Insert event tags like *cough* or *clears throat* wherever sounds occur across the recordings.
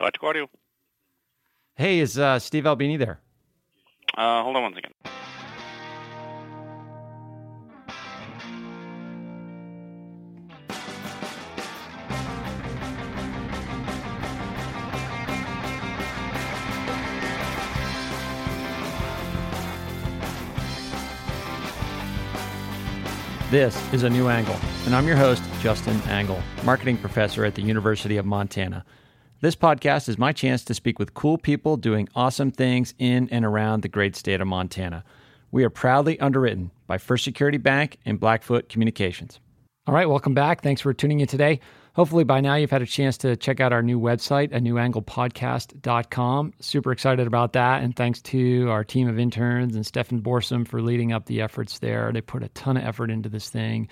Electrical audio. Hey, is uh, Steve Albini there? Uh, hold on one second. This is A New Angle, and I'm your host, Justin Angle, marketing professor at the University of Montana. This podcast is my chance to speak with cool people doing awesome things in and around the great state of Montana. We are proudly underwritten by First Security Bank and Blackfoot Communications. All right, welcome back. Thanks for tuning in today. Hopefully, by now, you've had a chance to check out our new website, a newanglepodcast.com. Super excited about that. And thanks to our team of interns and Stefan Borsum for leading up the efforts there. They put a ton of effort into this thing.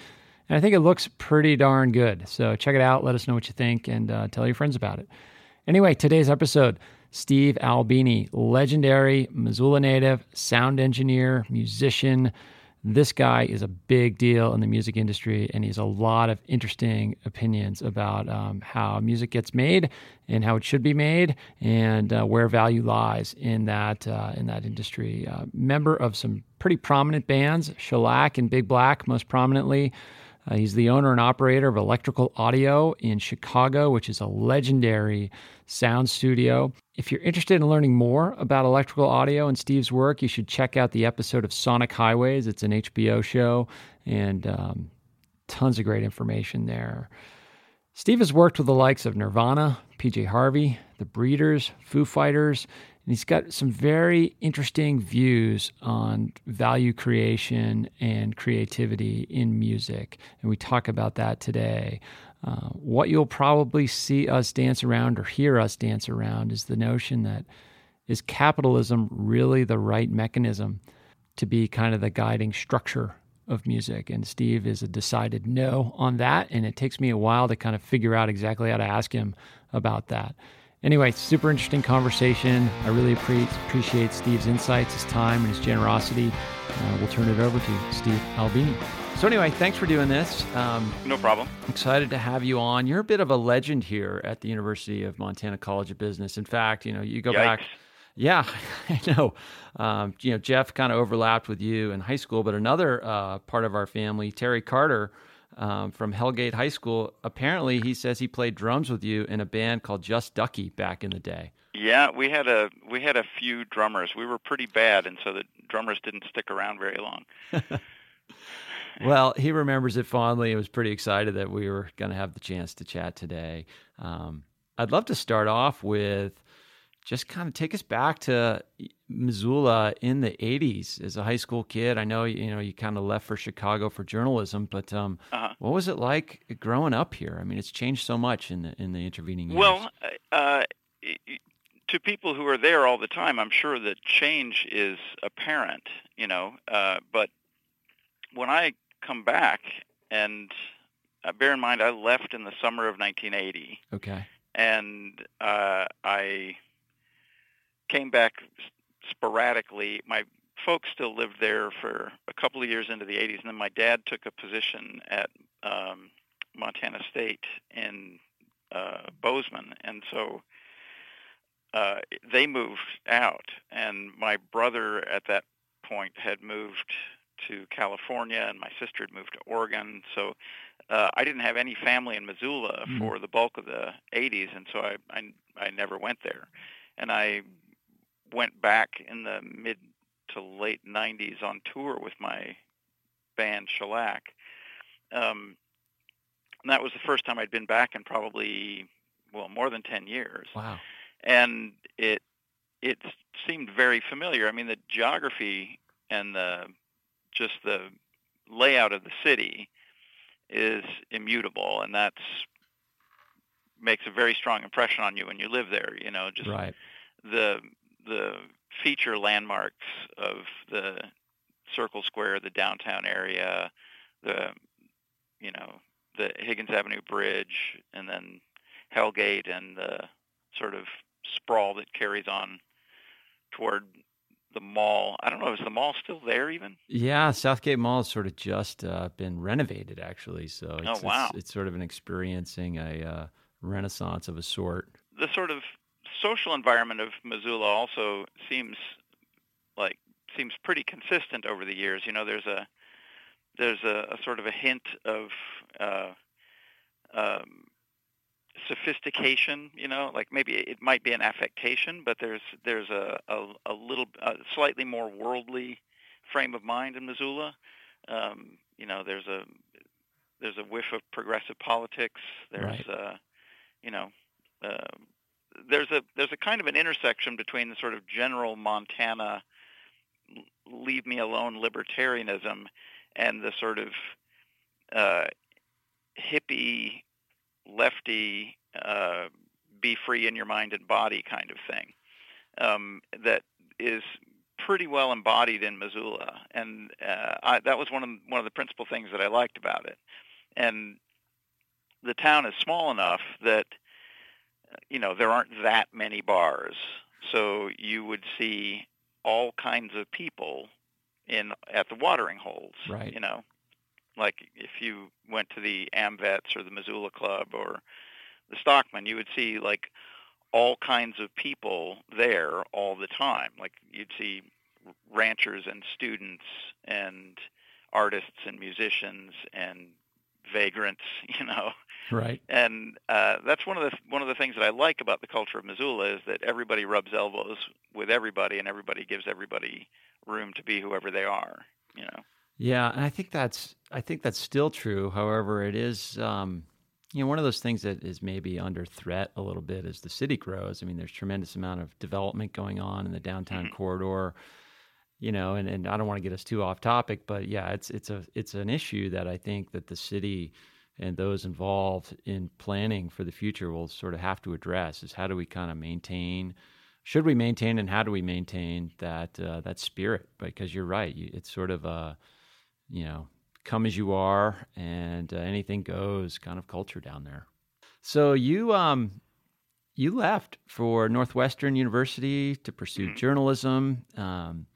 And I think it looks pretty darn good. So check it out. Let us know what you think and uh, tell your friends about it. Anyway, today's episode Steve Albini, legendary Missoula native, sound engineer, musician this guy is a big deal in the music industry, and he has a lot of interesting opinions about um, how music gets made and how it should be made, and uh, where value lies in that uh, in that industry. Uh, member of some pretty prominent bands, Shellac and Big Black, most prominently. Uh, he's the owner and operator of Electrical Audio in Chicago, which is a legendary sound studio. If you're interested in learning more about electrical audio and Steve's work, you should check out the episode of Sonic Highways. It's an HBO show and um, tons of great information there. Steve has worked with the likes of Nirvana, PJ Harvey, The Breeders, Foo Fighters, and he's got some very interesting views on value creation and creativity in music. And we talk about that today. Uh, what you'll probably see us dance around or hear us dance around is the notion that is capitalism really the right mechanism to be kind of the guiding structure of music? And Steve is a decided no on that. And it takes me a while to kind of figure out exactly how to ask him about that. Anyway, super interesting conversation. I really appreciate Steve's insights, his time, and his generosity. Uh, we'll turn it over to Steve Albini. So, anyway, thanks for doing this. Um, no problem. Excited to have you on. You're a bit of a legend here at the University of Montana College of Business. In fact, you know, you go Yikes. back. Yeah, *laughs* I know. Um, you know, Jeff kind of overlapped with you in high school, but another uh, part of our family, Terry Carter, um, from Hellgate High School. Apparently, he says he played drums with you in a band called Just Ducky back in the day. Yeah, we had a we had a few drummers. We were pretty bad, and so the drummers didn't stick around very long. *laughs* *laughs* well, he remembers it fondly. He was pretty excited that we were going to have the chance to chat today. Um, I'd love to start off with just kind of take us back to Missoula in the 80s as a high school kid. I know you know you kind of left for Chicago for journalism, but um, uh-huh. what was it like growing up here? I mean, it's changed so much in the in the intervening years. Well, uh, to people who are there all the time, I'm sure that change is apparent, you know. Uh, but when I come back, and uh, bear in mind, I left in the summer of 1980. Okay. And uh, I came back sporadically. My folks still lived there for a couple of years into the 80s, and then my dad took a position at um, Montana State in uh, Bozeman, and so uh, they moved out, and my brother at that point had moved to California, and my sister had moved to Oregon. So uh, I didn't have any family in Missoula mm. for the bulk of the 80s, and so I, I I never went there. And I went back in the mid to late 90s on tour with my band Shellac. Um, and that was the first time I'd been back in probably, well, more than 10 years. Wow. And it it seemed very familiar. I mean, the geography and the just the layout of the city is immutable, and that's makes a very strong impression on you when you live there. You know, just right. the the feature landmarks of the Circle Square, the downtown area, the you know the Higgins Avenue Bridge, and then Hellgate, and the sort of sprawl that carries on toward the mall. I don't know, is the mall still there even? Yeah, Southgate Mall has sort of just uh, been renovated, actually. So oh, it's, oh, wow. it's, it's sort of an experiencing a uh, renaissance of a sort. The sort of social environment of Missoula also seems like seems pretty consistent over the years. You know, there's a there's a, a sort of a hint of uh, um, sophistication. You know, like maybe it might be an affectation, but there's there's a a, a little a slightly more worldly frame of mind in Missoula. Um, you know, there's a there's a whiff of progressive politics. There's Right. uh, you know. Uh, there's a there's a kind of an intersection between the sort of general Montana leave me alone libertarianism and the sort of uh, hippie lefty uh, be free in your mind and body kind of thing um, that is pretty well embodied in Missoula, and uh, I, that was one of one of the principal things that I liked about it. And the town is small enough that you know there aren't that many bars, so you would see all kinds of people in at the watering holes. Right. You know, like if you went to the Amvets or the Missoula Club or the Stockman, you would see like all kinds of people there all the time. Like you'd see ranchers and students and artists and musicians and vagrants, *laughs* you know. Right. And uh, that's one of the one of the things that I like about the culture of Missoula is that everybody rubs elbows with everybody, and everybody gives everybody room to be whoever they are. You know. Yeah, and I think that's I think that's still true. However, it is um, you know one of those things that is maybe under threat a little bit as the city grows. I mean, there's tremendous amount of development going on in the downtown Mhm. corridor. You know, and, and I don't want to get us too off topic, but yeah, it's it's a it's an issue that I think that the city and those involved in planning for the future will sort of have to address is how do we kind of maintain should we maintain and how do we maintain that uh, that spirit because you're right it's sort of a you know come as you are and uh, anything goes kind of culture down there so you um you left for northwestern university to pursue Mhm. journalism um,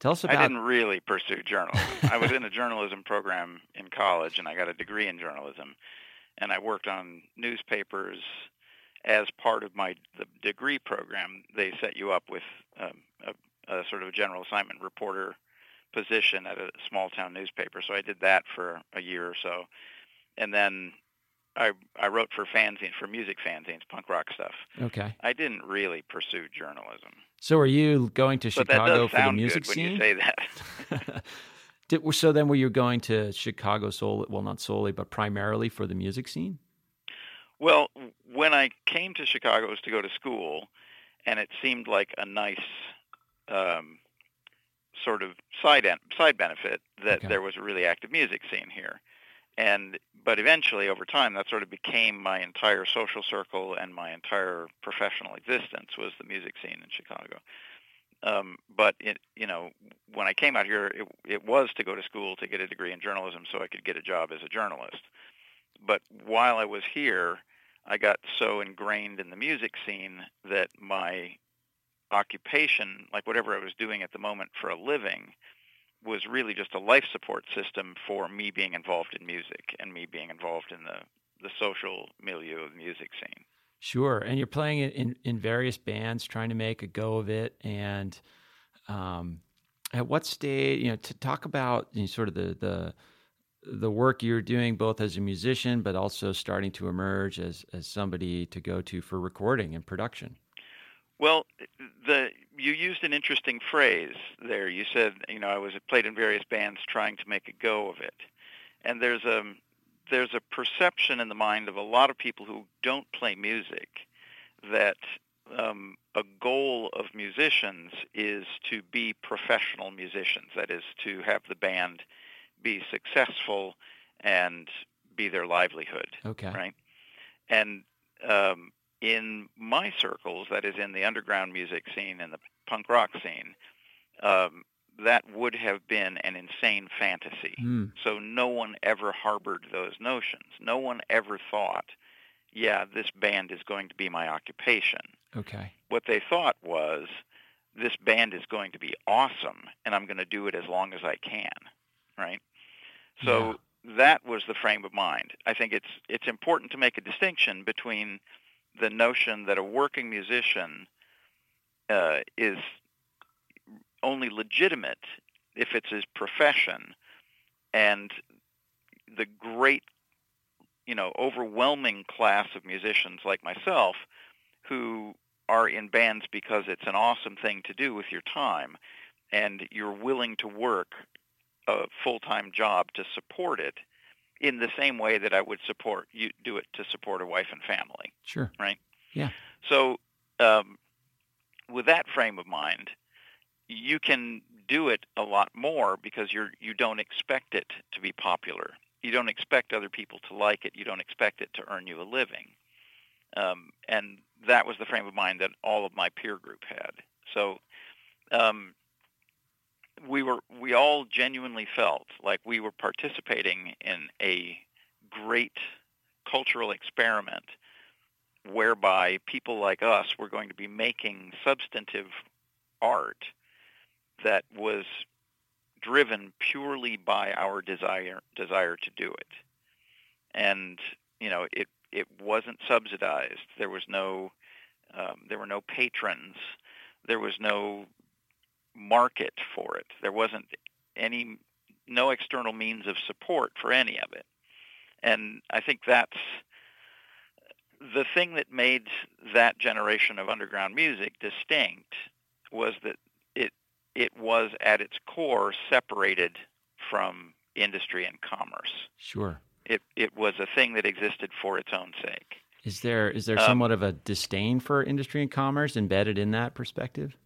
tell us I didn't really pursue journalism. I was in a journalism program in college, and I got a degree in journalism. And I worked on newspapers as part of my the degree program. They set you up with um, a, a sort of a general assignment reporter position at a small town newspaper. So I did that for a year or so, and then I I wrote for fanzines for music fanzines, punk rock stuff. okay I didn't really pursue journalism, so are you going to chicago for the music good when scene you say that. *laughs* *laughs* Did, so then were you going to chicago solely well not solely but primarily for the music scene Well, when I came to Chicago, it was to go to school, and it seemed like a nice um, sort of side side benefit that Okay. there was a really active music scene here. And but eventually, over time, that sort of became my entire social circle and my entire professional existence was the music scene in Chicago. Um, but it, you know, when I came out here, it, it was to go to school to get a degree in journalism so I could get a job as a journalist. But while I was here, I got so ingrained in the music scene that my occupation, like whatever I was doing at the moment for a living, was really just a life support system for me being involved in music and me being involved in the, the social milieu of the music scene. Sure, and you're playing it in in various bands, trying to make a go of it. And um, at what stage, you know, to talk about you know, sort of the the the work you're doing, both as a musician, but also starting to emerge as as somebody to go to for recording and production. Well, the you used an interesting phrase there. You said, you know, I was played in various bands trying to make a go of it, and there's a there's a perception in the mind of a lot of people who don't play music that um, a goal of musicians is to be professional musicians. That is to have the band be successful and be their livelihood Okay, right? And um, in my circles, that is in the underground music scene and the punk rock scene, um, that would have been an insane fantasy. Hmm, So no one ever harbored those notions. No one ever thought, yeah, this band is going to be my occupation. okay, What they thought was, this band is going to be awesome, and I'm going to do it as long as I can, right? So that was the frame of mind. I think it's it's important to make a distinction between the notion that a working musician uh, is only legitimate if it's his profession, and the great, you know, overwhelming class of musicians like myself who are in bands because it's an awesome thing to do with your time, and you're willing to work a full-time job to support it in the same way that I would support you do it to support a wife and family. Sure. Right. Yeah. So, um, with that frame of mind, you can do it a lot more because you're you don't expect it to be popular. You don't expect other people to like it. You don't expect it to earn you a living. Um, and that was the frame of mind that all of my peer group had. So um, we were we all genuinely felt like we were participating in a great cultural experiment whereby people like us were going to be making substantive art that was driven purely by our desire desire to do it. And you know, it it wasn't subsidized. There was no um, there were no patrons. There was no market for it. There wasn't any no external means of support for any of it. And I think that's the thing that made that generation of underground music distinct was that it it was at its core separated from industry and commerce. Sure. It it was a thing that existed for its own sake. Is there is there um, somewhat of a disdain for industry and commerce embedded in that perspective?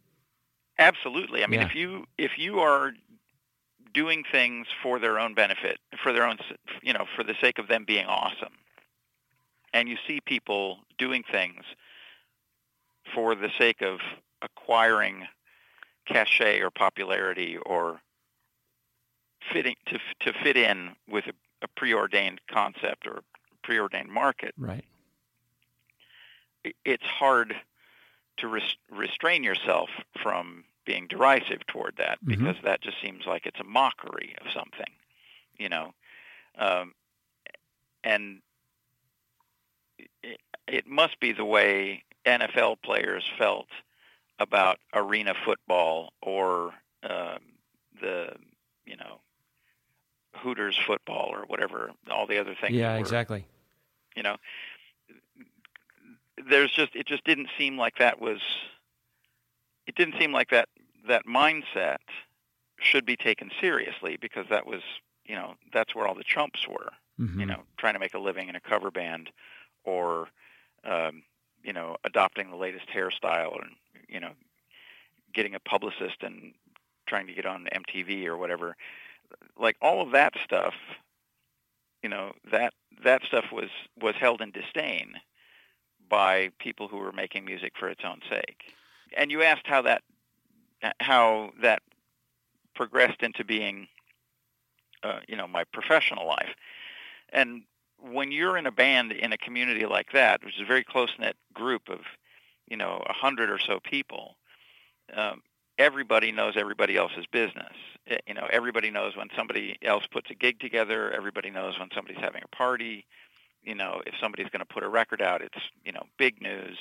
Absolutely. I mean, yeah. if you if you are doing things for their own benefit, for their own, you know, for the sake of them being awesome, and you see people doing things for the sake of acquiring cachet or popularity or fitting to to fit in with a, a preordained concept or preordained market. Right. It's hard to res- restrain yourself from being derisive toward that mm-hmm. because that just seems like it's a mockery of something, you know. Um, and it, it must be the way NFL players felt about arena football or um, the you know Hooters football or whatever all the other things. Yeah, were, exactly. You know, there's just it just didn't seem like that was it didn't seem like that that mindset should be taken seriously because that was you know that's where all the chumps were mm-hmm. you know trying to make a living in a cover band or um, you know adopting the latest hairstyle and you know getting a publicist and trying to get on MTV or whatever like all of that stuff you know that that stuff was was held in disdain by people who were making music for its own sake and you asked how that how that progressed into being, uh, you know, my professional life. And when you're in a band in a community like that, which is a very close-knit group of, you know, a hundred or so people, um, everybody knows everybody else's business. Eh, you know, everybody knows when somebody else puts a gig together. Everybody knows when somebody's having a party. You know, if somebody's going to put a record out, it's you know big news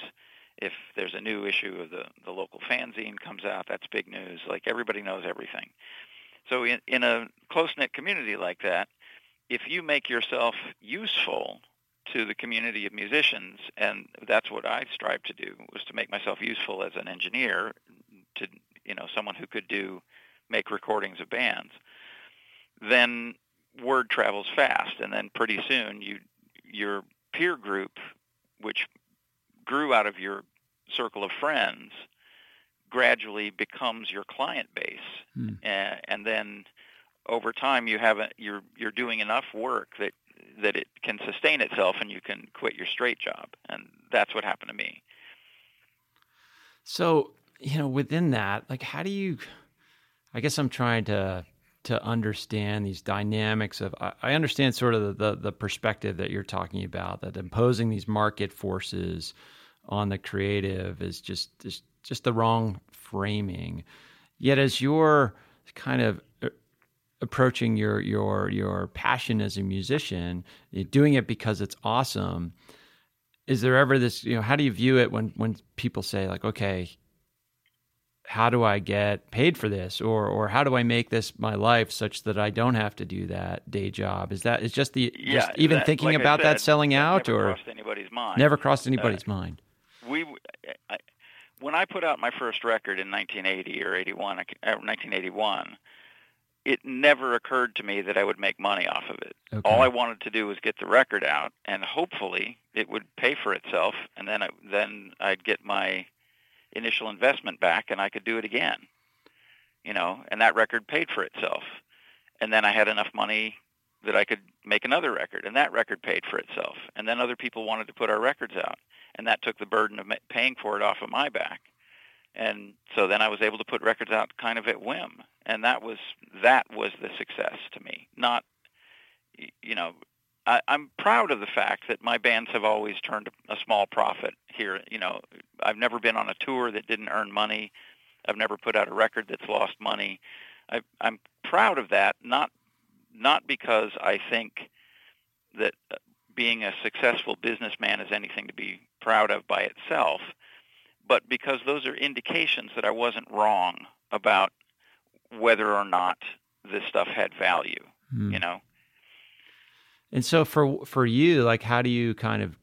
if there's a new issue of the, the local fanzine comes out, that's big news. Like everybody knows everything. So in, in a close-knit community like that, if you make yourself useful to the community of musicians, and that's what I strive to do, was to make myself useful as an engineer to, you know, someone who could do, make recordings of bands, then word travels fast, and then pretty soon you, your peer group, which grew out of your circle of friends gradually becomes your client base. Hmm. and, and, then over time you have a, you're you're doing enough work that that it can sustain itself and you can quit your straight job. And that's what happened to me. So you know within that like how do you i guess i'm trying to to understand these dynamics of I understand sort of the, the, the perspective that you're talking about that imposing these market forces on the creative is just just, just the wrong framing. Yet as you're kind of uh, approaching your your your passion as a musician, doing it because it's awesome, is there ever this you know how do you view it when when people say like okay how do I get paid for this or or how do I make this my life such that I don't have to do that day job is that is just the yeah, just even that, thinking like about said, that selling out never or crossed anybody's mind never crossed anybody's uh, mind we I, when I put out my first record in 1980 or 81 1981 uh, it never occurred to me that I would make money off of it. Okay. All I wanted to do was get the record out, and hopefully it would pay for itself, and then I, then I'd get my initial investment back and I could do it again. You know, and that record paid for itself. And then I had enough money that I could make another record, and that record paid for itself. And then other people wanted to put our records out, and that took the burden of paying for it off of my back. And so then I was able to put records out kind of at whim, and that was that was the success to me. Not, you know, I, I'm proud of the fact that my bands have always turned a small profit here. You know, I've never been on a tour that didn't earn money. I've never put out a record that's lost money. I, I'm proud of that, not not because I think that uh, being a successful businessman is anything to be proud of by itself, but because those are indications that I wasn't wrong about whether or not this stuff had value. Mm. You know, and so for for you, like how do you kind of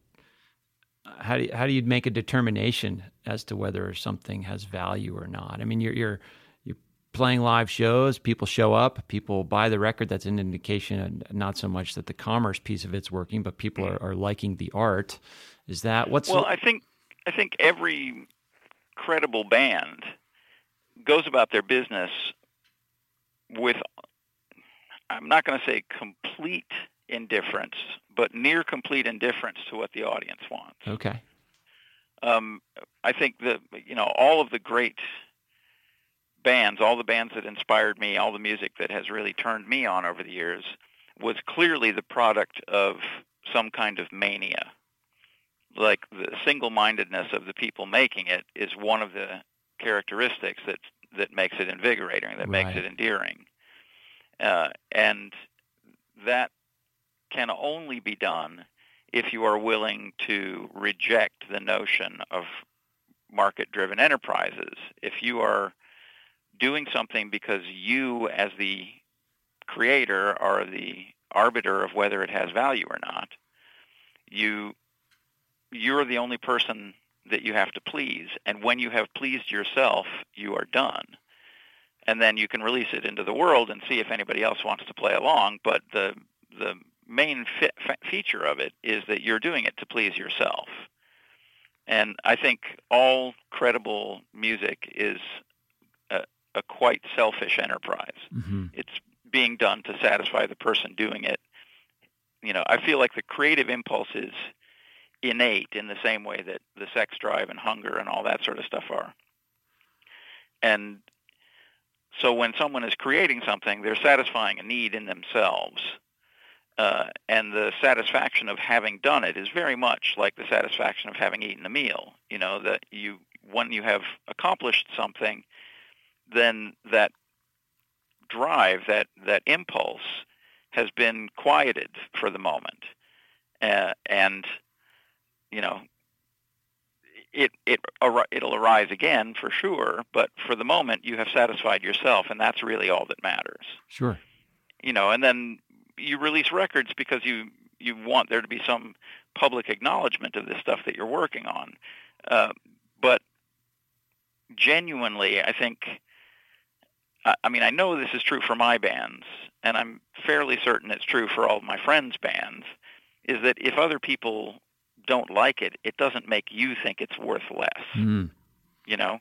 how do you, how do you make a determination as to whether something has value or not? I mean, you're you're you're playing live shows, people show up, people buy the record. That's an indication, not so much that the commerce piece of it's working, but people mm. are, are liking the art. Is that what's well? I think I think every credible band goes about their business with I'm not going to say complete indifference, but near complete indifference to what the audience wants. Okay. Um, I think that you know all of the great bands, all the bands that inspired me, all the music that has really turned me on over the years, was clearly the product of some kind of mania. Like the single-mindedness of the people making it is one of the characteristics that that makes it invigorating, that right. makes it endearing, uh, and that can only be done if you are willing to reject the notion of market-driven enterprises. If you are doing something because you, as the creator, are the arbiter of whether it has value or not, you you're the only person that you have to please. And when you have pleased yourself, you are done. And then you can release it into the world and see if anybody else wants to play along. But the the main fi- feature of it is that you're doing it to please yourself. And I think all credible music is a, a quite selfish enterprise. Mm-hmm. It's being done to satisfy the person doing it. You know, I feel like the creative impulse is innate in the same way that the sex drive and hunger and all that sort of stuff are. And so when someone is creating something, they're satisfying a need in themselves uh, and the satisfaction of having done it is very much like the satisfaction of having eaten a meal. You know that you when you have accomplished something, then that drive, that that impulse, has been quieted for the moment, uh, and you know it it it'll arise again for sure. But for the moment, you have satisfied yourself, and that's really all that matters. Sure. You know, and then you release records because you you want there to be some public acknowledgement of the stuff that you're working on. Uh, but genuinely, I think. I mean, I know this is true for my bands, and I'm fairly certain it's true for all of my friends' bands. Is that if other people don't like it, it doesn't make you think it's worth less. Mm. You know?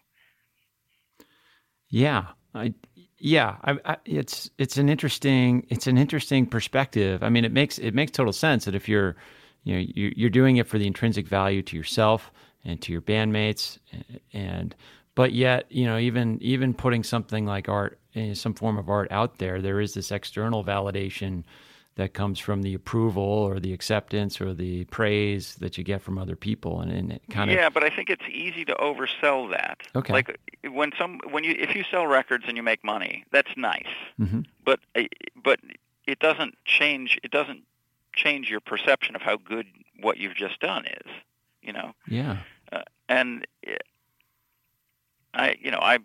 Yeah, I yeah, I, I, it's it's an interesting it's an interesting perspective. I mean, it makes it makes total sense that if you're you know you're doing it for the intrinsic value to yourself and to your bandmates, and but yet you know even even putting something like art, eh, some form of art out there, there is this external validation that comes from the approval or the acceptance or the praise that you get from other people and, and it kind of yeah but i think it's easy to oversell that okay like when some when you if you sell records and you make money that's nice mm-hmm. but uh, but it doesn't change it doesn't change your perception of how good what you've just done is You know. Yeah. Uh, and I, you know, I,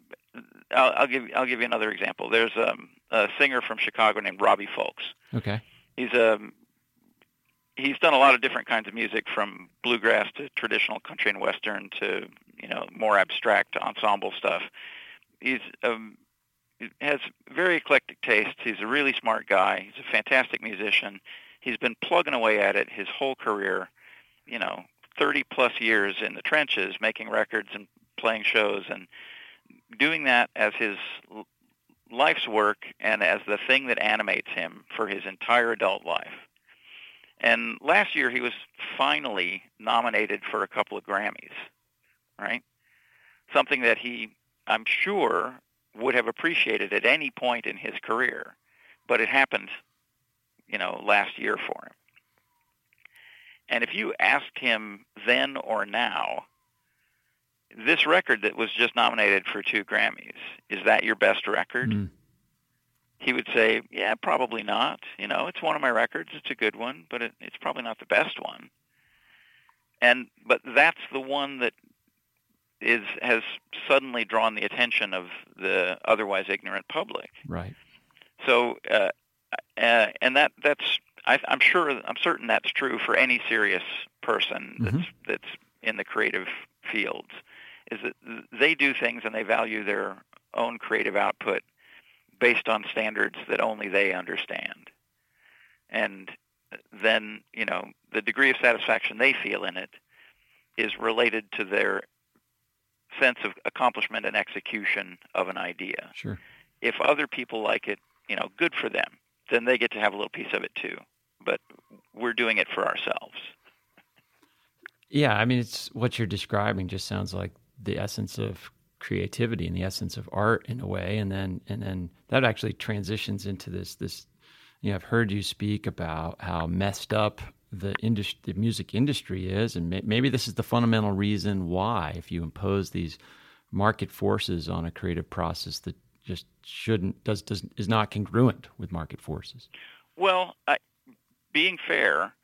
I'll, I'll give I'll give you another example. There's um, a singer from Chicago named Robbie Fulks. Okay. He's a um, he's done a lot of different kinds of music from bluegrass to traditional country and western to you know more abstract ensemble stuff. He's um, has very eclectic tastes. He's a really smart guy. He's a fantastic musician. He's been plugging away at it his whole career. You know, 30 plus years in the trenches, making records and playing shows, and doing that as his life's work and as the thing that animates him for his entire adult life. And last year he was finally nominated for a couple of Grammys, right? Something that he, I'm sure, would have appreciated at any point in his career, but it happened, you know, last year for him. And if you asked him then or now, this record that was just nominated for two Grammys, is that your best record? Mm he would say, "Yeah, probably not. You know, it's one of my records. It's a good one, but it, it's probably not the best one." And but that's the one that is has suddenly drawn the attention of the otherwise ignorant public. Right. So, uh, uh, and that that's I, I'm sure I'm certain that's true for any serious person that's mm-hmm. that's in the creative fields. Is that they do things and they value their own creative output based on standards that only they understand. And then, you know, the degree of satisfaction they feel in it is related to their sense of accomplishment and execution of an idea. Sure. If other people like it, you know, good for them. Then they get to have a little piece of it too. But we're doing it for ourselves. Yeah, I mean, it's what you're describing just sounds like the essence of creativity and the essence of art in a way. And then and then that actually transitions into this this you know I've heard you speak about how messed up the industry the music industry is. And may, maybe this is the fundamental reason why if you impose these market forces on a creative process that just shouldn't does does is not congruent with market forces. Well I, being fair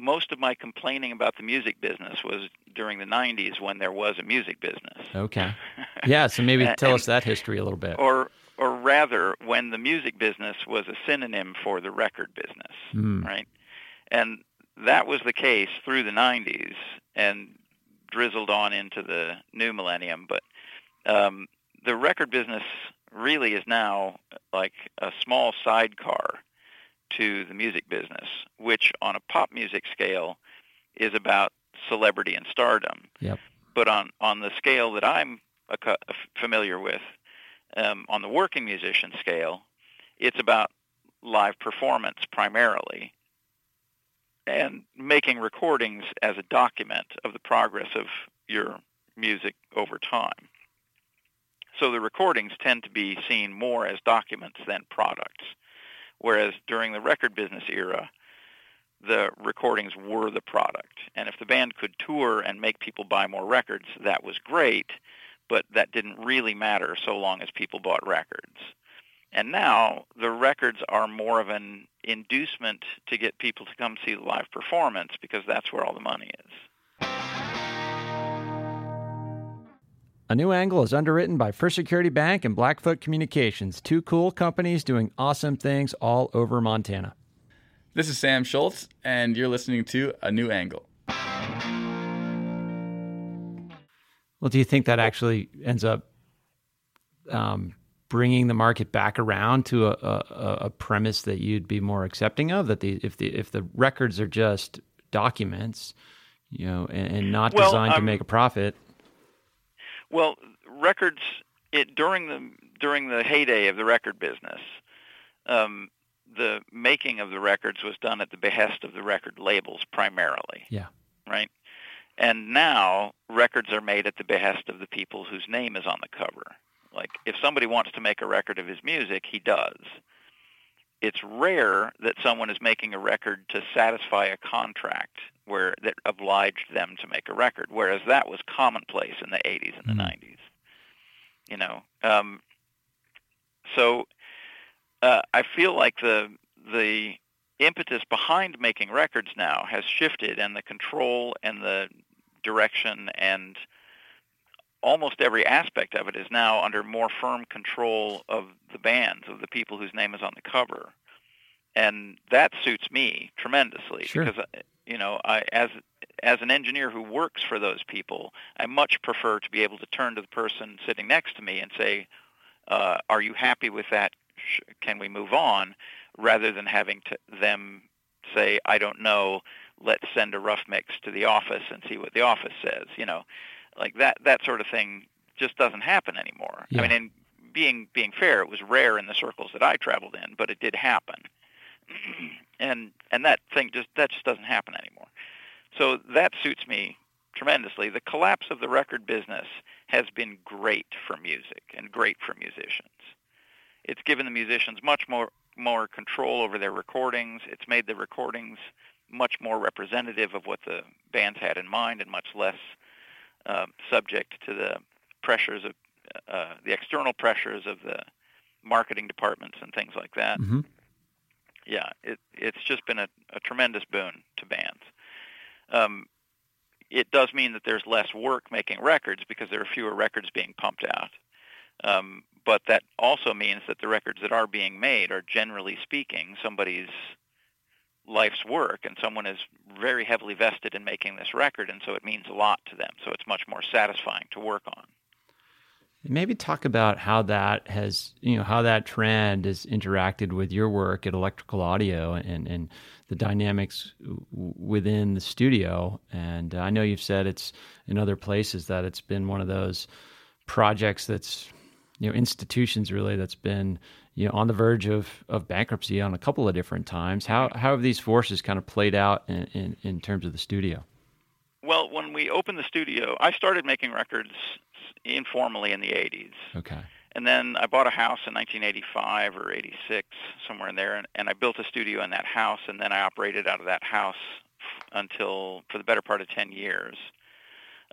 most of my complaining about the music business was during the 90s when there was a music business. Okay. *laughs* Yeah, so maybe tell us that history a little bit. Or or rather when the music business was a synonym for the record business, mm. right? And that was the case through the 90s and drizzled on into the new millennium, but um, the record business really is now like a small sidecar to the music business, which on a pop music scale is about celebrity and stardom. Yep. But on, on the scale that I'm familiar with, um, on the working musician scale, it's about live performance primarily and making recordings as a document of the progress of your music over time. So the recordings tend to be seen more as documents than products. Whereas during the record business era, the recordings were the product. And if the band could tour and make people buy more records, that was great, but that didn't really matter so long as people bought records. And now the records are more of an inducement to get people to come see the live performance because that's where all the money is. A New Angle is underwritten by First Security Bank and Blackfoot Communications, two cool companies doing awesome things all over Montana. This is Sam Schultz, and you're listening to A New Angle. Well, do you think that actually ends up um, bringing the market back around to a, a, a, premise that you'd be more accepting of? That the if the if the records are just documents, you know, and, and not well, designed um, to make a profit. Well, records it during the during the heyday of the record business, um, the making of the records was done at the behest of the record labels primarily. Yeah. Right. And now records are made at the behest of the people whose name is on the cover. Like if somebody wants to make a record of his music, he does. It's rare that someone is making a record to satisfy a contract where that obliged them to make a record, whereas that was commonplace in the 80s and the mm. 90s. You know, um, so uh, I feel like the the impetus behind making records now has shifted, and the control and the direction and almost every aspect of it is now under more firm control of the bands, of the people whose name is on the cover. And that suits me tremendously Sure. because uh, you know, I as as an engineer who works for those people, I much prefer to be able to turn to the person sitting next to me and say, uh, "Are you happy with that? Sh- Can we move on?" Rather than having to them say, "I don't know. Let's send a rough mix to the office and see what the office says." You know, like that that sort of thing just doesn't happen anymore. Yeah. I mean, and being being fair, it was rare in the circles that I traveled in, but it did happen. *clears throat* and and that thing just that just doesn't happen anymore. So that suits me tremendously. The collapse of the record business has been great for music and great for musicians. It's given the musicians much more more control over their recordings. It's made the recordings much more representative of what the bands had in mind and much less uh, subject to the pressures of uh, the external pressures of the marketing departments and things like that. hmm Yeah, it, it's just been a, a tremendous boon to bands. Um, it does mean that there's less work making records because there are fewer records being pumped out. Um, but that also means that the records that are being made are generally speaking somebody's life's work and someone is very heavily vested in making this record and so it means a lot to them. So it's much more satisfying to work on. Maybe talk about how that has, you know, how that trend has interacted with your work at Electrical Audio and, and the dynamics w- within the studio. And I know you've said it's in other places that it's been one of those projects that's, you know, institutions really that's been, you know, on the verge of, of bankruptcy on a couple of different times. How, how have these forces kind of played out in, in, in terms of the studio? Well, when we opened the studio, I started making records informally in the 80s. Okay. And then I bought a house in 1985 or 86, somewhere in there, and, and I built a studio in that house, and then I operated out of that house f- until for the better part of 10 years.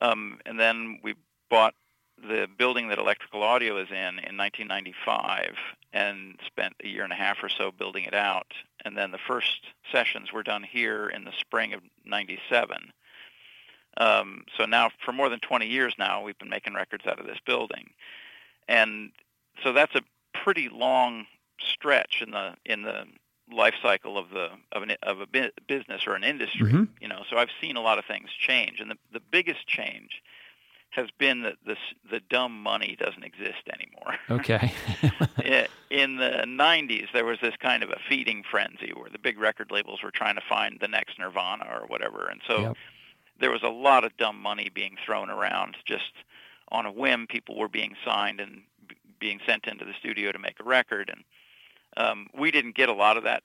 Um, and then we bought the building that Electrical Audio is in in 1995 and spent a year and a half or so building it out. And then the first sessions were done here in the spring of 97. Um, so now, for more than 20 years now, we've been making records out of this building, and so that's a pretty long stretch in the in the life cycle of the of an of a bu- business or an industry. Mhm. You know, so I've seen a lot of things change, and the the biggest change has been that this the dumb money doesn't exist anymore. *laughs* Okay. *laughs* In the 90s, there was this kind of a feeding frenzy where the big record labels were trying to find the next Nirvana or whatever, and so Yep. There was a lot of dumb money being thrown around just on a whim. People were being signed and b- being sent into the studio to make a record, and um, we didn't get a lot of that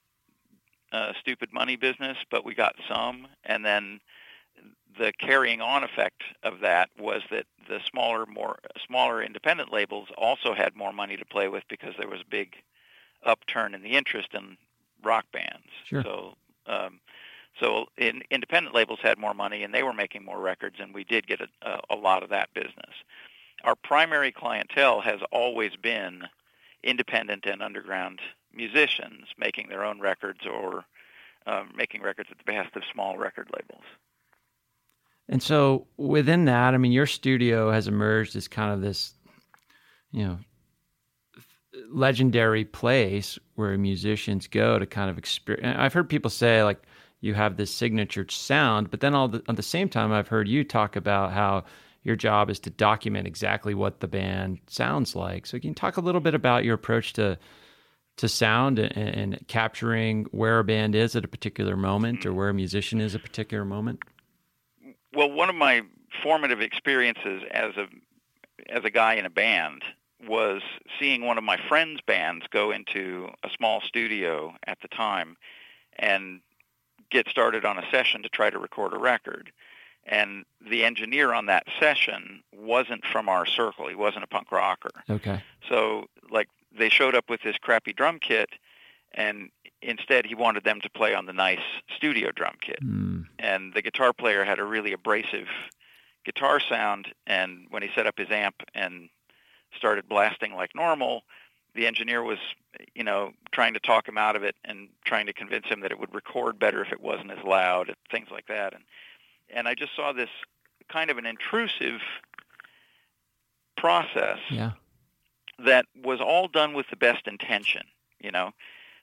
uh, stupid money business, but we got some, and then the carrying on effect of that was that the smaller, more smaller independent labels also had more money to play with because there was a big upturn in the interest in rock bands. Sure. So, um, so in, independent labels had more money and they were making more records, and we did get a, a, lot of that business. Our primary clientele has always been independent and underground musicians making their own records or um, making records at the behest of small record labels. And so within that, I mean, your studio has emerged as kind of this, you know, legendary place where musicians go to kind of experience. I've heard people say like you have this signature sound, but then all the, at the same time, I've heard you talk about how your job is to document exactly what the band sounds like. So can you talk a little bit about your approach to to sound and, and capturing where a band is at a particular moment or where a musician is at a particular moment? Well, one of my formative experiences as a as a guy in a band was seeing one of my friends' bands go into a small studio at the time and get started on a session to try to record a record. And the engineer on that session wasn't from our circle. He wasn't a punk rocker. Okay. So, like, they showed up with this crappy drum kit, and instead he wanted them to play on the nice studio drum kit Mm. and the guitar player had a really abrasive guitar sound and when he set up his amp and started blasting like normal the engineer was you know trying to talk him out of it and trying to convince him that it would record better if it wasn't as loud and things like that and and I just saw this kind of an intrusive process Yeah. that was all done with the best intention. You know,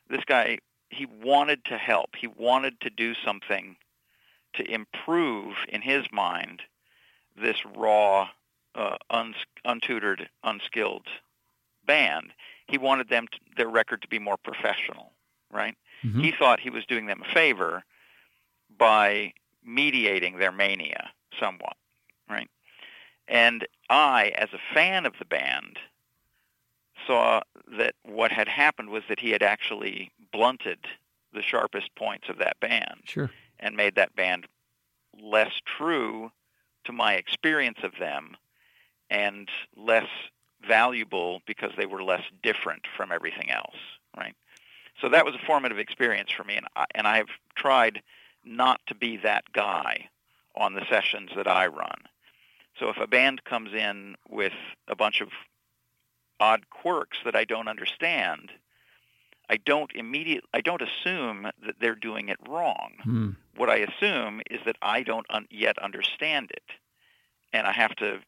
this guy he wanted to help. He wanted to do something to improve in his mind this raw, uh, uns- untutored, unskilled band. He wanted them to, their record to be more professional, right? Mhm. He thought he was doing them a favor by mediating their mania somewhat, right? And I, as a fan of the band, saw that what had happened was that he had actually blunted the sharpest points of that band Sure. and made that band less true to my experience of them and less valuable because they were less different from everything else, right? So that was a formative experience for me, and I, and I've tried not to be that guy on the sessions that I run. So if a band comes in with a bunch of odd quirks that I don't understand, I don't immediate I don't assume that they're doing it wrong. Hmm. What I assume is that I don't un- yet understand it, and I have to.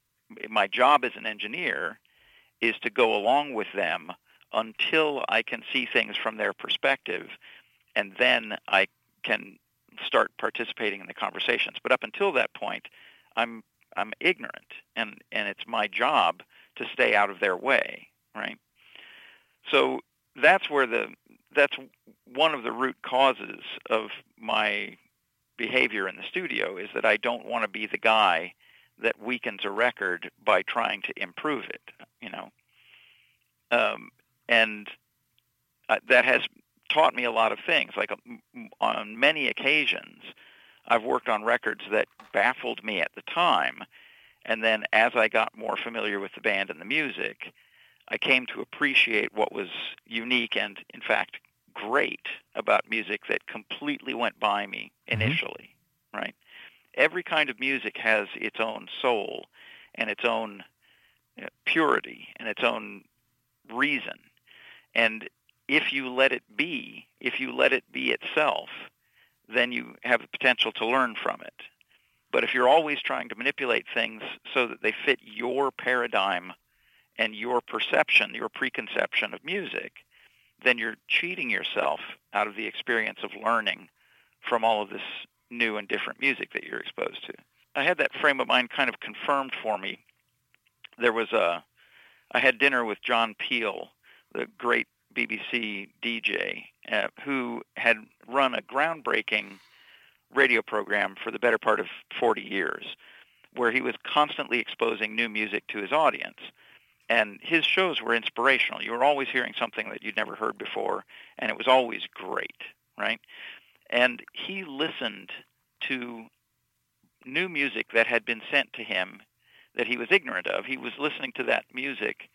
My job as an engineer is to go along with them until I can see things from their perspective, and then I can start participating in the conversations. But up until that point, I'm I'm ignorant, and and it's my job to stay out of their way, right? So that's where the that's one of the root causes of my behavior in the studio is that I don't want to be the guy that weakens a record by trying to improve it, you know. Um, and uh, that has taught me a lot of things. Like um, on many occasions, I've worked on records that baffled me at the time, and then as I got more familiar with the band and the music, I came to appreciate what was unique and, in fact, great about music that completely went by me Mhm. initially, right? Every kind of music has its own soul and its own Uh, purity and its own reason. And if you let it be, if you let it be itself, then you have the potential to learn from it. But if you're always trying to manipulate things so that they fit your paradigm and your perception, your preconception of music, then you're cheating yourself out of the experience of learning from all of this new and different music that you're exposed to. I had that frame of mind kind of confirmed for me. There was a, I had dinner with John Peel, the great BBC DJ, uh, who had run a groundbreaking radio program for the better part of 40 years, where he was constantly exposing new music to his audience. And his shows were inspirational. You were always hearing something that you'd never heard before, and it was always great, right? And he listened to new music that had been sent to him that he was ignorant of. He was listening to that music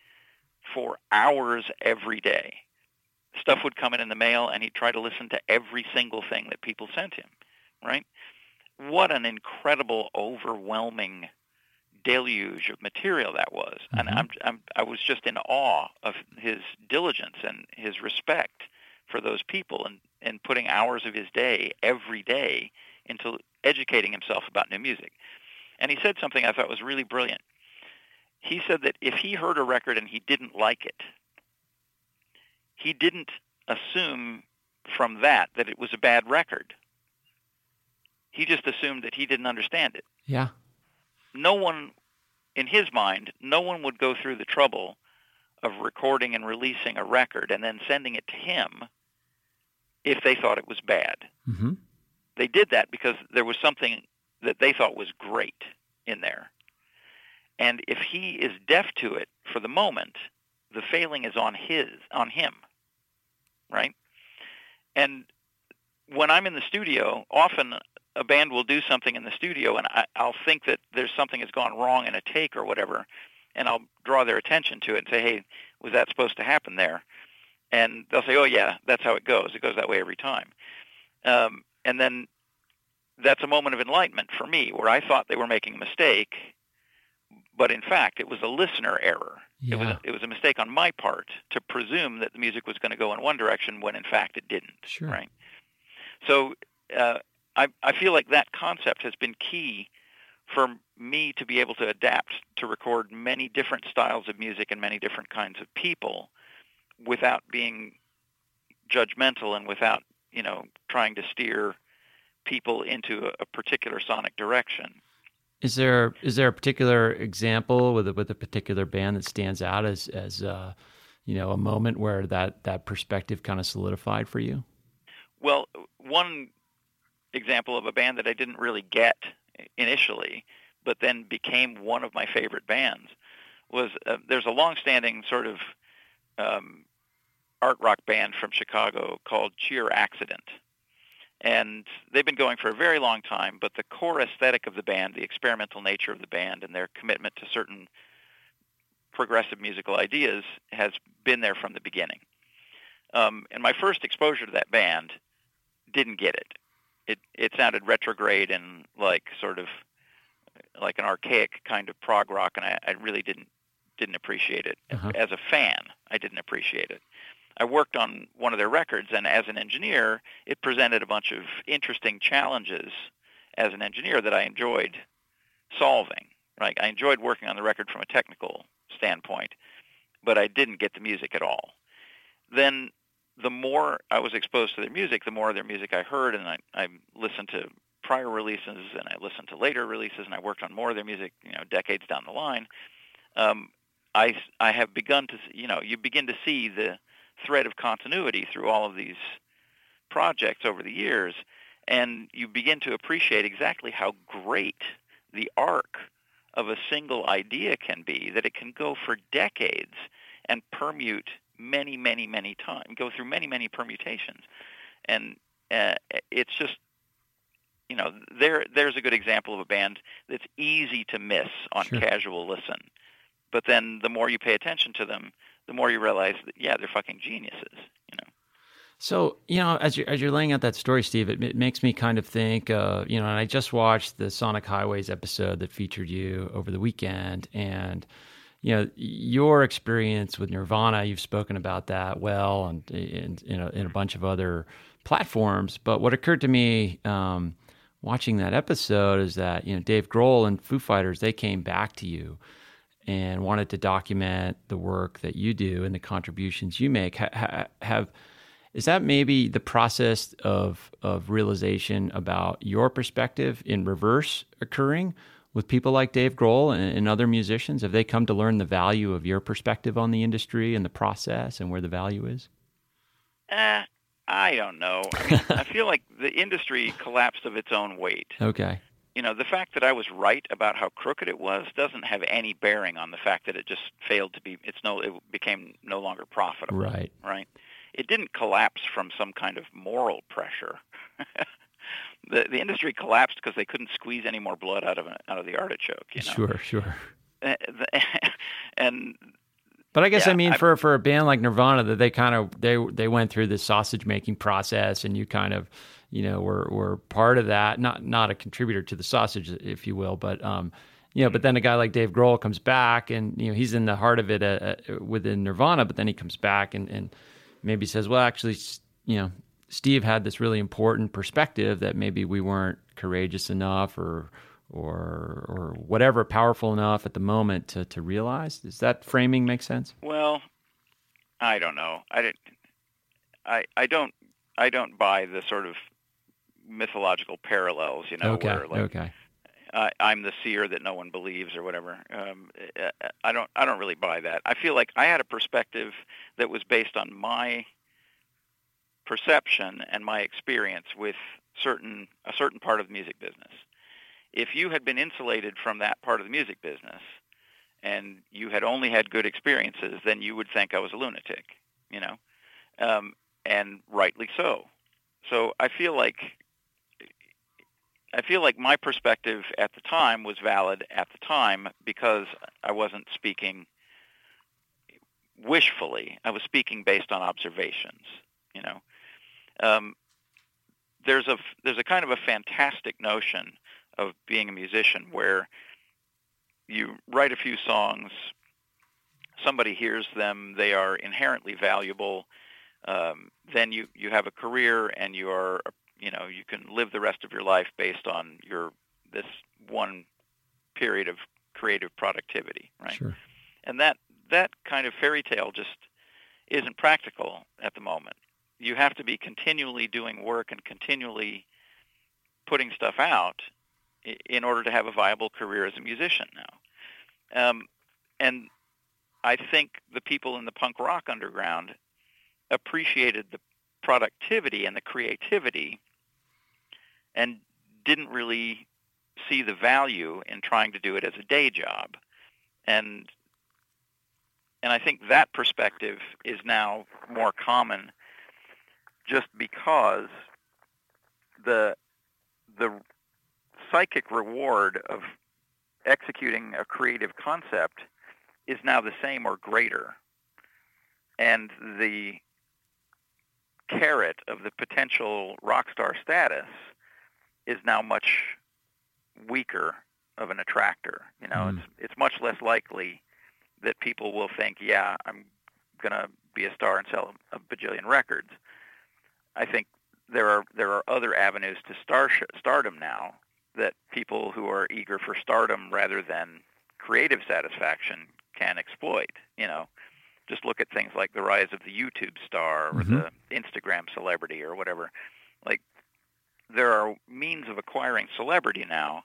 for hours every day. Stuff would come in in the mail, and he'd try to listen to every single thing that people sent him, right? What an incredible, overwhelming deluge of material that was. And Mhm. I'm, I'm, I was just in awe of his diligence and his respect for those people and, and putting hours of his day every day into educating himself about new music. And he said something I thought was really brilliant. He said that if he heard a record and he didn't like it, he didn't assume from that that it was a bad record. He just assumed that he didn't understand it. Yeah. No one, in his mind, no one would go through the trouble of recording and releasing a record and then sending it to him if they thought it was bad. Mm-hmm. They did that because there was something that they thought was great in there. And if he is deaf to it for the moment, the failing is on his on him. Right? And when I'm in the studio, often a band will do something in the studio and I, I'll think that there's something has gone wrong in a take or whatever, and I'll draw their attention to it and say, hey, was that supposed to happen there? And they'll say, oh, yeah, that's how it goes. It goes that way every time. Um, and then that's a moment of enlightenment for me where I thought they were making a mistake, but in fact it was a listener error. Yeah. It was a, it was a mistake on my part to presume that the music was going to go in one direction when in fact it didn't. Sure. Right. So uh, I I feel like that concept has been key for me to be able to adapt to record many different styles of music and many different kinds of people without being judgmental and without, you know, trying to steer people into a, particular sonic direction. Is there is there a particular example with a, with a particular band that stands out as as uh, you know a moment where that that perspective kind of solidified for you? Well, one example of a band that I didn't really get initially, but then became one of my favorite bands, was uh, there's a long-standing sort of um, art rock band from Chicago called Cheer Accident. And they've been going for a very long time, but the core aesthetic of the band, the experimental nature of the band, and their commitment to certain progressive musical ideas has been there from the beginning. Um, and my first exposure to that band didn't get it. It it sounded retrograde and like sort of like an archaic kind of prog rock, and I, I really didn't didn't appreciate it. Uh-huh. As a fan, I didn't appreciate it. I worked on one of their records, and as an engineer, it presented a bunch of interesting challenges as an engineer that I enjoyed solving. Right, I enjoyed working on the record from a technical standpoint, but I didn't get the music at all. Then the more I was exposed to their music, the more of their music I heard, and I, I listened to prior releases, and I listened to later releases, and I worked on more of their music, you know, decades down the line. Um, I, I have begun to, you know, you begin to see the thread of continuity through all of these projects over the years, and you begin to appreciate exactly how great the arc of a single idea can be, that it can go for decades and permute many, many, many times, go through many, many permutations. And uh, it's just, you know, there there's a good example of a band that's easy to miss on sure. casual listen. But then the more you pay attention to them, the more you realize that yeah, they're fucking geniuses, you know. So you know, as you're as you're laying out that story, Steve, it, it makes me kind of think. Uh, you know, and I just watched the Sonic Highways episode that featured you over the weekend, and you know your experience with Nirvana. You've spoken about that well, and in a, in a bunch of other platforms. But what occurred to me um, watching that episode is that you know Dave Grohl and Foo Fighters they came back to you and wanted to document the work that you do and the contributions you make. Ha- have is that maybe the process of of realization about your perspective in reverse occurring with people like Dave Grohl and, and, other musicians? Have they come to learn the value of your perspective on the industry and the process and where the value is? Uh, I don't know. I, mean, I feel like the industry collapsed of its own weight. *laughs* Okay you know, the fact that I was right about how crooked it was doesn't have any bearing on the fact that it just failed to be. It's no, it became no longer profitable. Right. Right. It didn't collapse from some kind of moral pressure. *laughs* the the industry collapsed because they couldn't squeeze any more blood out of out of the artichoke. You know? Sure, sure. Eh, *laughs* and but I guess yeah, I mean I, for for a band like Nirvana that they kind of they they went through this sausage making process and you kind of you know, were were part of that. Not not a contributor to the sausage, if you will, but um, you know, but then a guy like Dave Grohl comes back, and you know, he's in the heart of it uh, uh, within Nirvana, but then he comes back and and maybe says, well, actually, you know, Steve had this really important perspective that maybe we weren't courageous enough or or or whatever powerful enough at the moment to to realize. Does that framing make sense? Well, I don't know. I didn't. I I don't I don't buy the sort of mythological parallels, you know, okay, where like okay. I, I'm the seer that no one believes or whatever. Um, I don't I don't really buy that. I feel like I had a perspective that was based on my perception and my experience with certain a certain part of the music business. If you had been insulated from that part of the music business and you had only had good experiences, then you would think I was a lunatic, you know, um, and rightly so. So I feel like I feel like my perspective at the time was valid at the time because I wasn't speaking wishfully. I was speaking based on observations. You know, um, there's a there's a kind of a fantastic notion of being a musician where you write a few songs, somebody hears them, they are inherently valuable. Um, then you you have a career and you are you know you can live the rest of your life based on your this one period of creative productivity, right? Sure. And that that kind of fairy tale just isn't practical at the moment. You have to be continually doing work and continually putting stuff out in order to have a viable career as a musician now. Um, and I think the people in the punk rock underground appreciated the productivity and the creativity and didn't really see the value in trying to do it as a day job. And and I think that perspective is now more common just because the the psychic reward of executing a creative concept is now the same or greater. And the carrot of the potential rock star status is now much weaker of an attractor. You know, mm. it's it's much less likely that people will think, yeah, I'm going to be a star and sell a bajillion records. I think there are there are other avenues to star stardom now that people who are eager for stardom rather than creative satisfaction can exploit. You know, just look at things like the rise of the YouTube star or mm-hmm. the Instagram celebrity or whatever. Like there are means of acquiring celebrity now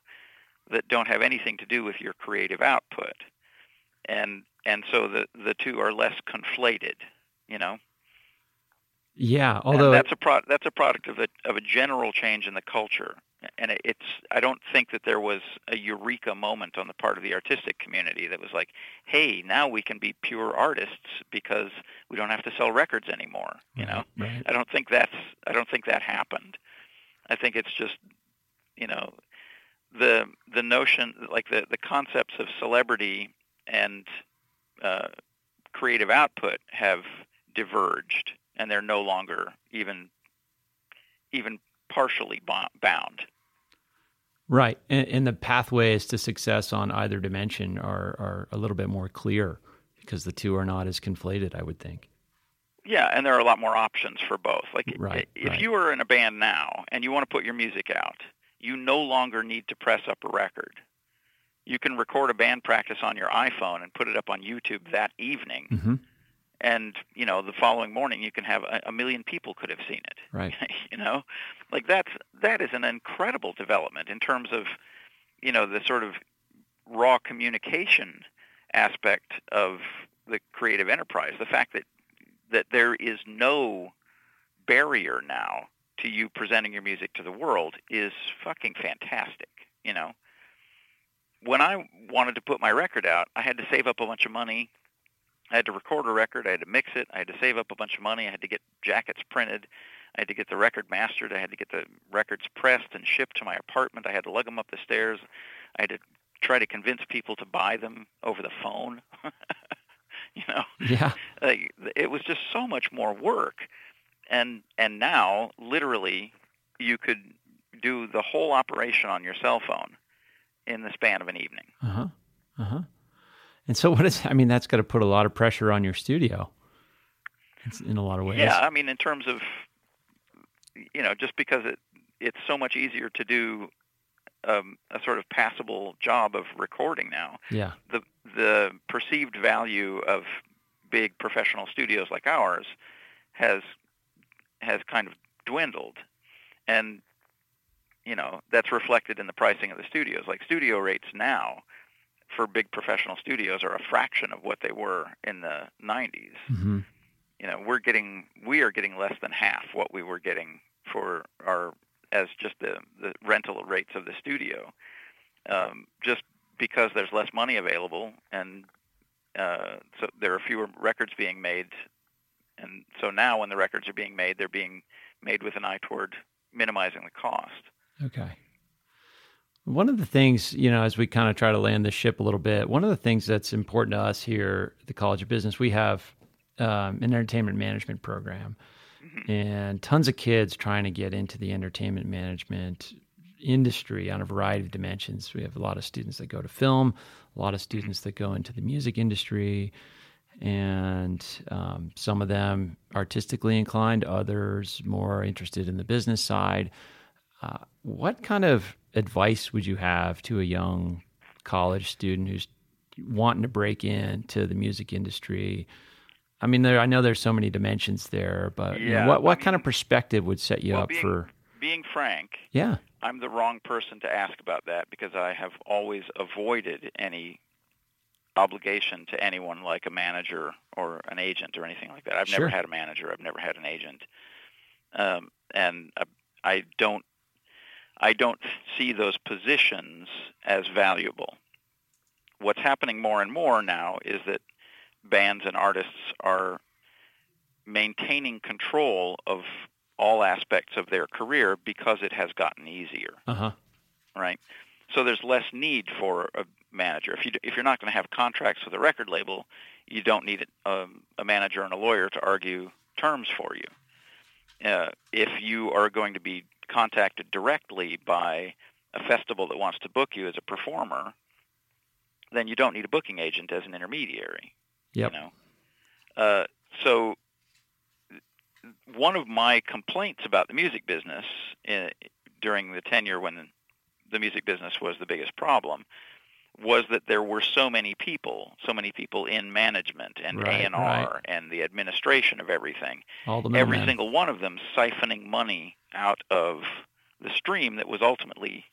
that don't have anything to do with your creative output and and so the the two are less conflated, you know. Yeah, although and that's a pro- that's a product of a of a general change in the culture, and it's I don't think that there was a eureka moment on the part of the artistic community that was like, hey, now we can be pure artists because we don't have to sell records anymore. You know, right. I don't think that's I don't think that happened. I think it's just you know the the notion like the the concepts of celebrity and uh, creative output have diverged, and they're no longer even even partially bound. Right, and, and, the pathways to success on either dimension are are a little bit more clear because the two are not as conflated. I would think. Yeah, and there are a lot more options for both. Like, right, if right. you are in a band now and you want to put your music out, you no longer need to press up a record you can record a band practice on your iPhone and put it up on YouTube that evening. Mm-hmm. And you know, the following morning, you can have a, a million people could have seen it. Right. *laughs* you know, like that's that is an incredible development in terms of, you know, the sort of raw communication aspect of the creative enterprise. The fact that that there is no barrier now to you presenting your music to the world is fucking fantastic. You know, when I wanted to put my record out, I had to save up a bunch of money. I had to record a record. I had to mix it. I had to save up a bunch of money. I had to get jackets printed. I had to get the record mastered. I had to get the records pressed and shipped to my apartment. I had to lug them up the stairs. I had to try to convince people to buy them over the phone. *laughs* you know, yeah, like, it was just so much more work. And and now, literally, you could do the whole operation on your cell phone in the span of an evening. Uh huh. Uh huh. And so, what is? I mean, that's got to put a lot of pressure on your studio. in a lot of ways. Yeah, I mean, in terms of, you know, just because it it's so much easier to do um, a sort of passable job of recording now. Yeah. The the perceived value of big professional studios like ours has has kind of dwindled, and you know, that's reflected in the pricing of the studios. Like studio rates now for big professional studios are a fraction of what they were in the 90s. Mm-hmm. You know, we're getting we are getting less than half what we were getting for our as just the the rental rates of the studio. Um, just because there's less money available and uh, so there are fewer records being made and so now when the records are being made they're being made with an eye toward minimizing the cost. Okay. One of the things, you know, as we kind of try to land the ship a little bit, one of the things that's important to us here at the College of Business, we have um, an entertainment management program mm-hmm. and tons of kids trying to get into the entertainment management industry on a variety of dimensions. We have a lot of students that go to film, a lot of students that go into the music industry, and um, some of them artistically inclined, others more interested in the business side. Uh, what kind of advice would you have to a young college student who's wanting to break into the music industry? I mean, there I know there's so many dimensions there, but you know, what what I mean- kind of perspective would set you Well, up being- for? Being frank, Yeah, I'm the wrong person to ask about that because I have always avoided any obligation to anyone like a manager or an agent or anything like that. I've Sure. never had a manager. I've never had an agent, um, and I, I don't. I don't see those positions as valuable. What's happening more and more now is that bands and artists are maintaining control of all aspects of their career because it has gotten easier uh huh. right? So there's less need for a manager. If you if you're not going to have contracts with a record label, you don't need um, a manager and a lawyer to argue terms for you. Uh, if you are going to be contacted directly by a festival that wants to book you as a performer, then you don't need a booking agent as an intermediary. Yep. You know, uh, so one of my complaints about the music business uh, during the tenure when the music business was the biggest problem was that there were so many people, so many people in management and Right, A&R right. and the administration of everything. All the Every single one of them siphoning money out of the stream that was ultimately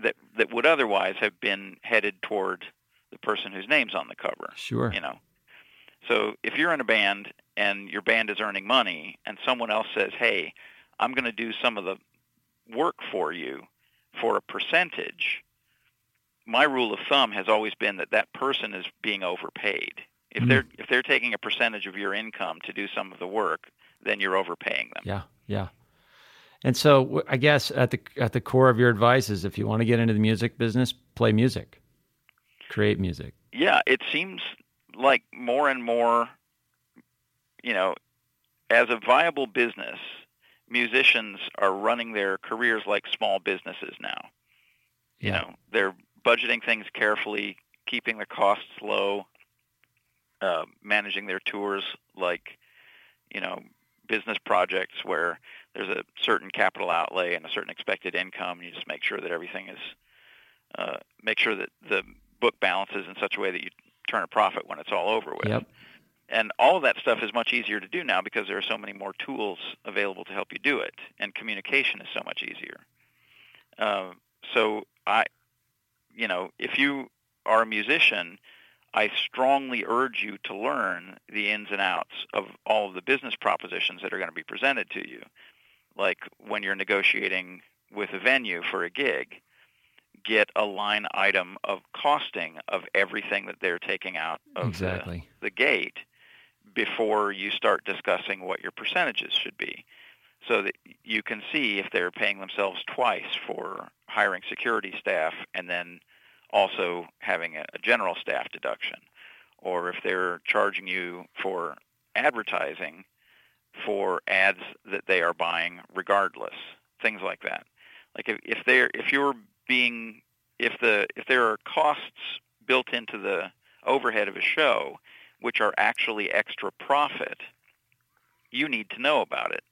that that would otherwise have been headed toward the person whose name's on the cover Sure. you know. So if you're in a band and your band is earning money and someone else says, "Hey, I'm going to do some of the work for you for a percentage," my rule of thumb has always been that that person is being overpaid. If Mhm. they're if they're taking a percentage of your income to do some of the work, then you're overpaying them. Yeah, yeah. And so I guess at the at the core of your advice is if you want to get into the music business, play music, create music. yeah, it seems like more and more, you know, as a viable business, musicians are running their careers like small businesses now. You Yeah. know, they're budgeting things carefully, keeping the costs low, uh, managing their tours like, you know, business projects where there's a certain capital outlay and a certain expected income. And you just make sure that everything is, uh, make sure that the book balances in such a way that you turn a profit when it's all over with. Yep. And all of that stuff is much easier to do now because there are so many more tools available to help you do it, and communication is so much easier. Uh, so I, you know, if you are a musician, I strongly urge you to learn the ins and outs of all of the business propositions that are going to be presented to you. Like when you're negotiating with a venue for a gig, get a line item of costing of everything that they're taking out of the, the gate before you start discussing what your percentages should be so that you can see if they're paying themselves twice for hiring security staff and then also having a, general staff deduction. Or if they're charging you for advertising for ads that they are buying regardless things like that. Like if, if they're if you're being if the if there are costs built into the overhead of a show which are actually extra profit you need to know about it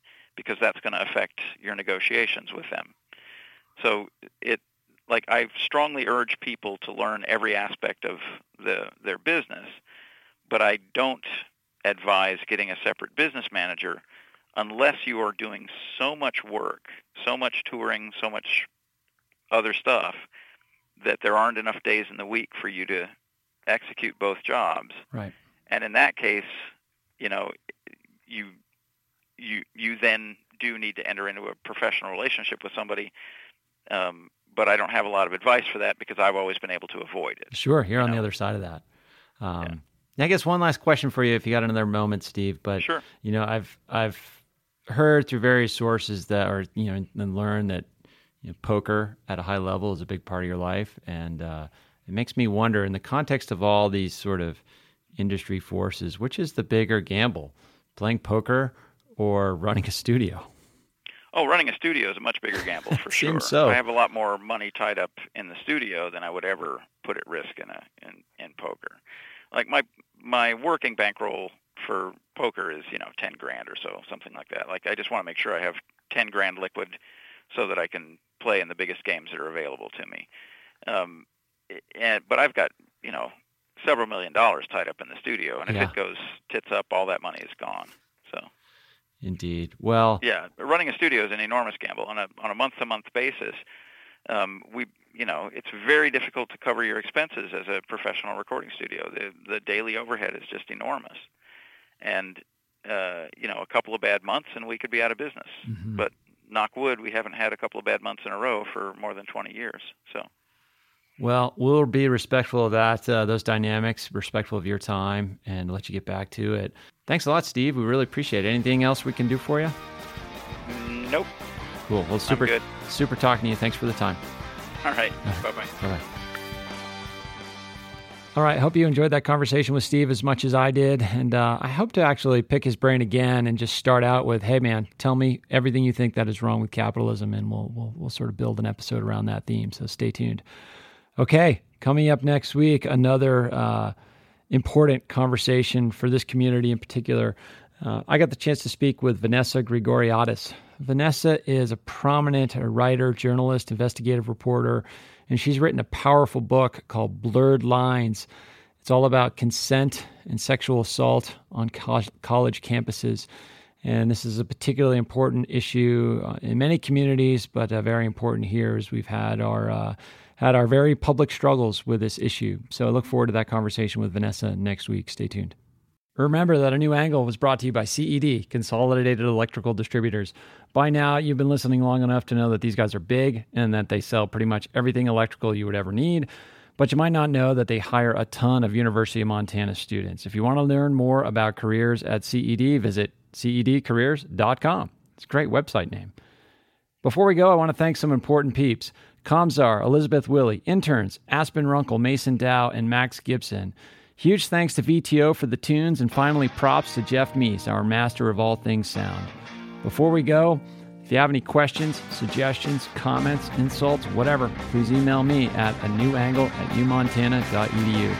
because that's going to affect your negotiations with them so it like I strongly urge people to learn every aspect of the their business but I don't advise getting a separate business manager unless you are doing so much work, so much touring, so much other stuff that there aren't enough days in the week for you to execute both jobs. Right. And in that case, you know, you you you then do need to enter into a professional relationship with somebody. Um, but I don't have a lot of advice for that because I've always been able to avoid it. Sure, you're on the other side of that. Um, I guess one last question for you, if you got another moment, Steve. But Sure. you know, I've I've heard through various sources that, or you know, and learned that you know, poker at a high level is a big part of your life, and uh, it makes me wonder, in the context of all these sort of industry forces, which is the bigger gamble, playing poker or running a studio? Oh, running a studio is a much bigger gamble *laughs* for sure. So. I have a lot more money tied up in the studio than I would ever put at risk in a in, in poker. Like my my working bankroll for poker is you know ten grand or so, something like that. Like I just want to make sure I have ten grand liquid so that I can play in the biggest games that are available to me. Um, and but I've got you know several million dollars tied up in the studio, and if Yeah. it goes tits up, all that money is gone. Indeed. Well, yeah, running a studio is an enormous gamble on a on a month to month basis. Um, we you know it's very difficult to cover your expenses as a professional recording studio. The the daily overhead is just enormous, and uh, you know a couple of bad months and we could be out of business. mhm. But knock wood, we haven't had a couple of bad months in a row for more than 20 years. So Well, we'll be respectful of that, uh, those dynamics, respectful of your time, and let you get back to it. Thanks a lot, Steve. We really appreciate it. Anything else we can do for you? nope, Cool. Well, super, super talking to you. Thanks for the time. All right, bye bye. Bye bye. All right. Hope you enjoyed that conversation with Steve as much as I did. And uh, I hope to actually pick his brain again and just start out with, hey, man, tell me everything you think that is wrong with capitalism. And we'll, we'll, we'll sort of build an episode around that theme. So stay tuned. Okay. Coming up next week, another uh, important conversation for this community in particular. Uh, I got the chance to speak with Vanessa Grigoriadis. Vanessa is a prominent writer, journalist, investigative reporter, and she's written a powerful book called Blurred Lines. It's all about consent and sexual assault on co- college campuses. And this is a particularly important issue uh, in many communities, but uh, very important here as we've had our uh, had our very public struggles with this issue. So I look forward to that conversation with Vanessa next week. Stay tuned. Remember that a new angle was brought to you by CED, Consolidated Electrical Distributors. By now, you've been listening long enough to know that these guys are big and that they sell pretty much everything electrical you would ever need. But you might not know that they hire a ton of University of Montana students. If you want to learn more about careers at CED, visit cedcareers.com. It's a great website name. Before we go, I want to thank some important peeps. Comzar, Elizabeth Willie, interns, Aspen Runkle, Mason Dow, and Max Gibson. Huge thanks to VTO for the tunes, and finally props to Jeff Meese, our master of all things sound. Before we go, if you have any questions, suggestions, comments, insults, whatever, please email me at a new angle at umontana.edu.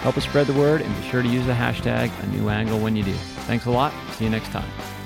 Help us spread the word and be sure to use the hashtag a new angle when you do. Thanks a lot. See you next time.